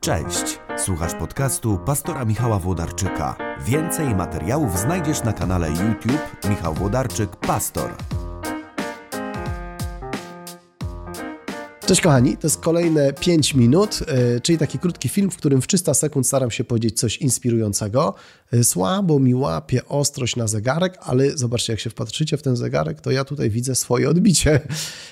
Cześć, słuchasz podcastu pastora Michała Włodarczyka. Więcej materiałów znajdziesz na kanale YouTube Michał Włodarczyk Pastor. Cześć kochani, to jest kolejne 5 minut, yy, czyli taki krótki film, w którym w 300 sekund staram się powiedzieć coś inspirującego. Yy, słabo mi łapie ostrość na zegarek, ale zobaczcie, jak się wpatrzycie w ten zegarek, to ja tutaj widzę swoje odbicie.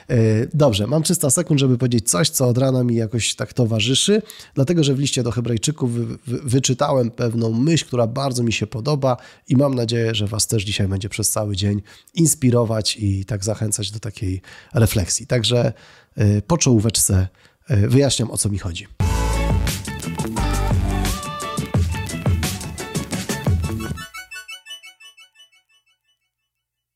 Yy, dobrze, mam 300 sekund, żeby powiedzieć coś, co od rana mi jakoś tak towarzyszy, dlatego że w liście do Hebrajczyków wy, wy, wyczytałem pewną myśl, która bardzo mi się podoba i mam nadzieję, że Was też dzisiaj będzie przez cały dzień inspirować i tak zachęcać do takiej refleksji. Także po czołóweczce wyjaśniam, o co mi chodzi.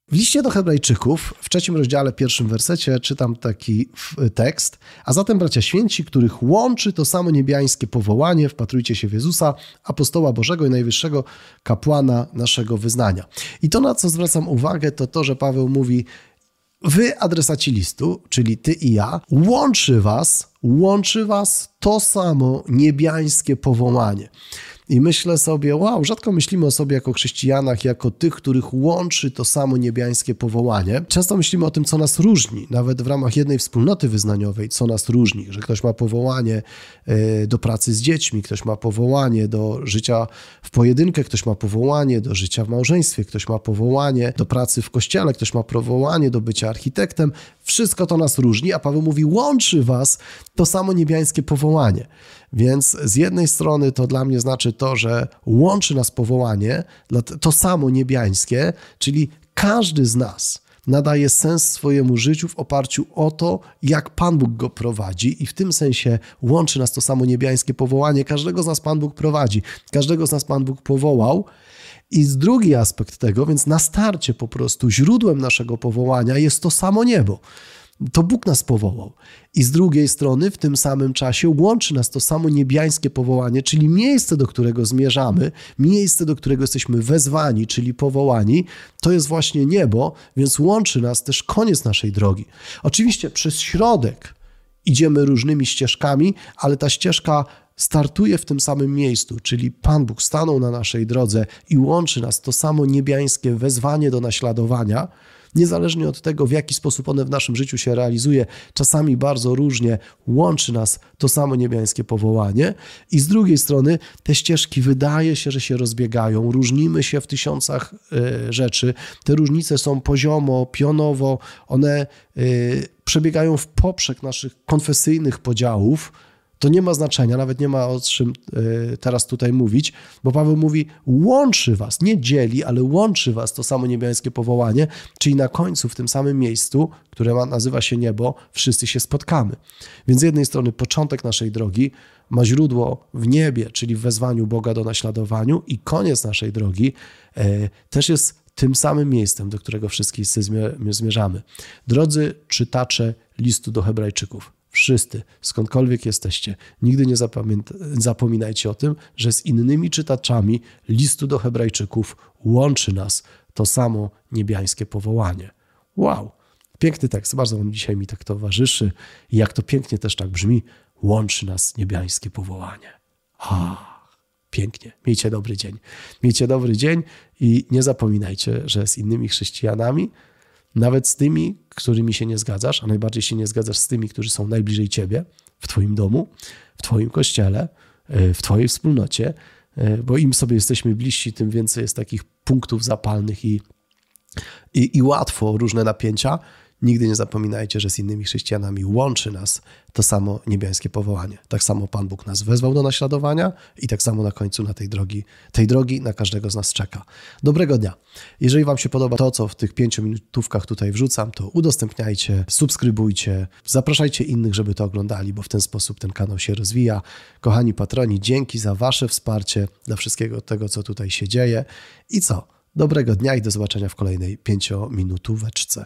W liście do Hebrajczyków, w trzecim rozdziale, pierwszym wersecie, czytam taki tekst. A zatem, bracia święci, których łączy to samo niebiańskie powołanie, wpatrujcie się w Jezusa, apostoła Bożego i najwyższego kapłana naszego wyznania. I to, na co zwracam uwagę, to to, że Paweł mówi: Wy, adresaci listu, czyli ty i ja, łączy was, łączy was to samo niebiańskie powołanie. I myślę sobie, wow, rzadko myślimy o sobie jako chrześcijanach, jako tych, których łączy to samo niebiańskie powołanie. Często myślimy o tym, co nas różni, nawet w ramach jednej wspólnoty wyznaniowej, co nas różni, że ktoś ma powołanie e, do pracy z dziećmi, ktoś ma powołanie do życia w pojedynkę, ktoś ma powołanie do życia w małżeństwie, ktoś ma powołanie do pracy w kościele, ktoś ma powołanie do bycia architektem. Wszystko to nas różni, a Paweł mówi, łączy was to samo niebiańskie powołanie. Więc z jednej strony to dla mnie znaczy to, że łączy nas powołanie, to samo niebiańskie, czyli każdy z nas nadaje sens swojemu życiu w oparciu o to, jak Pan Bóg go prowadzi, i w tym sensie łączy nas to samo niebiańskie powołanie. Każdego z nas Pan Bóg prowadzi, każdego z nas Pan Bóg powołał. I z drugi aspekt tego, więc na starcie po prostu źródłem naszego powołania jest to samo niebo. To Bóg nas powołał. I z drugiej strony, w tym samym czasie łączy nas to samo niebiańskie powołanie, czyli miejsce, do którego zmierzamy, miejsce, do którego jesteśmy wezwani, czyli powołani, to jest właśnie niebo, więc łączy nas też koniec naszej drogi. Oczywiście przez środek idziemy różnymi ścieżkami, ale ta ścieżka startuje w tym samym miejscu, czyli Pan Bóg stanął na naszej drodze i łączy nas to samo niebiańskie wezwanie do naśladowania niezależnie od tego, w jaki sposób one w naszym życiu się realizuje, czasami bardzo różnie łączy nas to samo niebiańskie powołanie, i z drugiej strony te ścieżki wydaje się, że się rozbiegają, różnimy się w tysiącach y, rzeczy. Te różnice są poziomo, pionowo, one y, przebiegają w poprzek naszych konfesyjnych podziałów to nie ma znaczenia, nawet nie ma o czym e, teraz tutaj mówić, bo Paweł mówi, łączy was, nie dzieli, ale łączy was to samo niebiańskie powołanie, czyli na końcu, w tym samym miejscu, które nazywa się niebo, wszyscy się spotkamy. Więc z jednej strony początek naszej drogi ma źródło w niebie, czyli w wezwaniu Boga do naśladowaniu i koniec naszej drogi e, też jest tym samym miejscem, do którego wszyscy zmierzamy. Drodzy czytacze listu do Hebrajczyków, Wszyscy, skądkolwiek jesteście, nigdy nie zapominajcie o tym, że z innymi czytaczami listu do Hebrajczyków łączy nas to samo niebiańskie powołanie. Wow! Piękny tekst, bardzo on dzisiaj mi tak towarzyszy i jak to pięknie też tak brzmi, łączy nas niebiańskie powołanie. Ha! Pięknie. Miejcie dobry dzień. Miejcie dobry dzień i nie zapominajcie, że z innymi chrześcijanami nawet z tymi, którymi się nie zgadzasz, a najbardziej się nie zgadzasz z tymi, którzy są najbliżej ciebie, w Twoim domu, w Twoim kościele, e, w Twojej wspólnocie, e, bo im sobie jesteśmy bliżsi, tym więcej jest takich punktów zapalnych i, i, i łatwo różne napięcia Nigdy nie zapominajcie, że z innymi chrześcijanami łączy nas to samo niebiańskie powołanie. Tak samo Pan Bóg nas wezwał do naśladowania i tak samo na końcu na tej drogi, tej drogi na każdego z nas czeka. Dobrego dnia. Jeżeli Wam się podoba to, co w tych pięciu minutówkach tutaj wrzucam, to udostępniajcie, subskrybujcie, zapraszajcie innych, żeby to oglądali, bo w ten sposób ten kanał się rozwija. Kochani patroni, dzięki za Wasze wsparcie dla wszystkiego tego, co tutaj się dzieje. I co? Dobrego dnia i do zobaczenia w kolejnej pięciominutóweczce.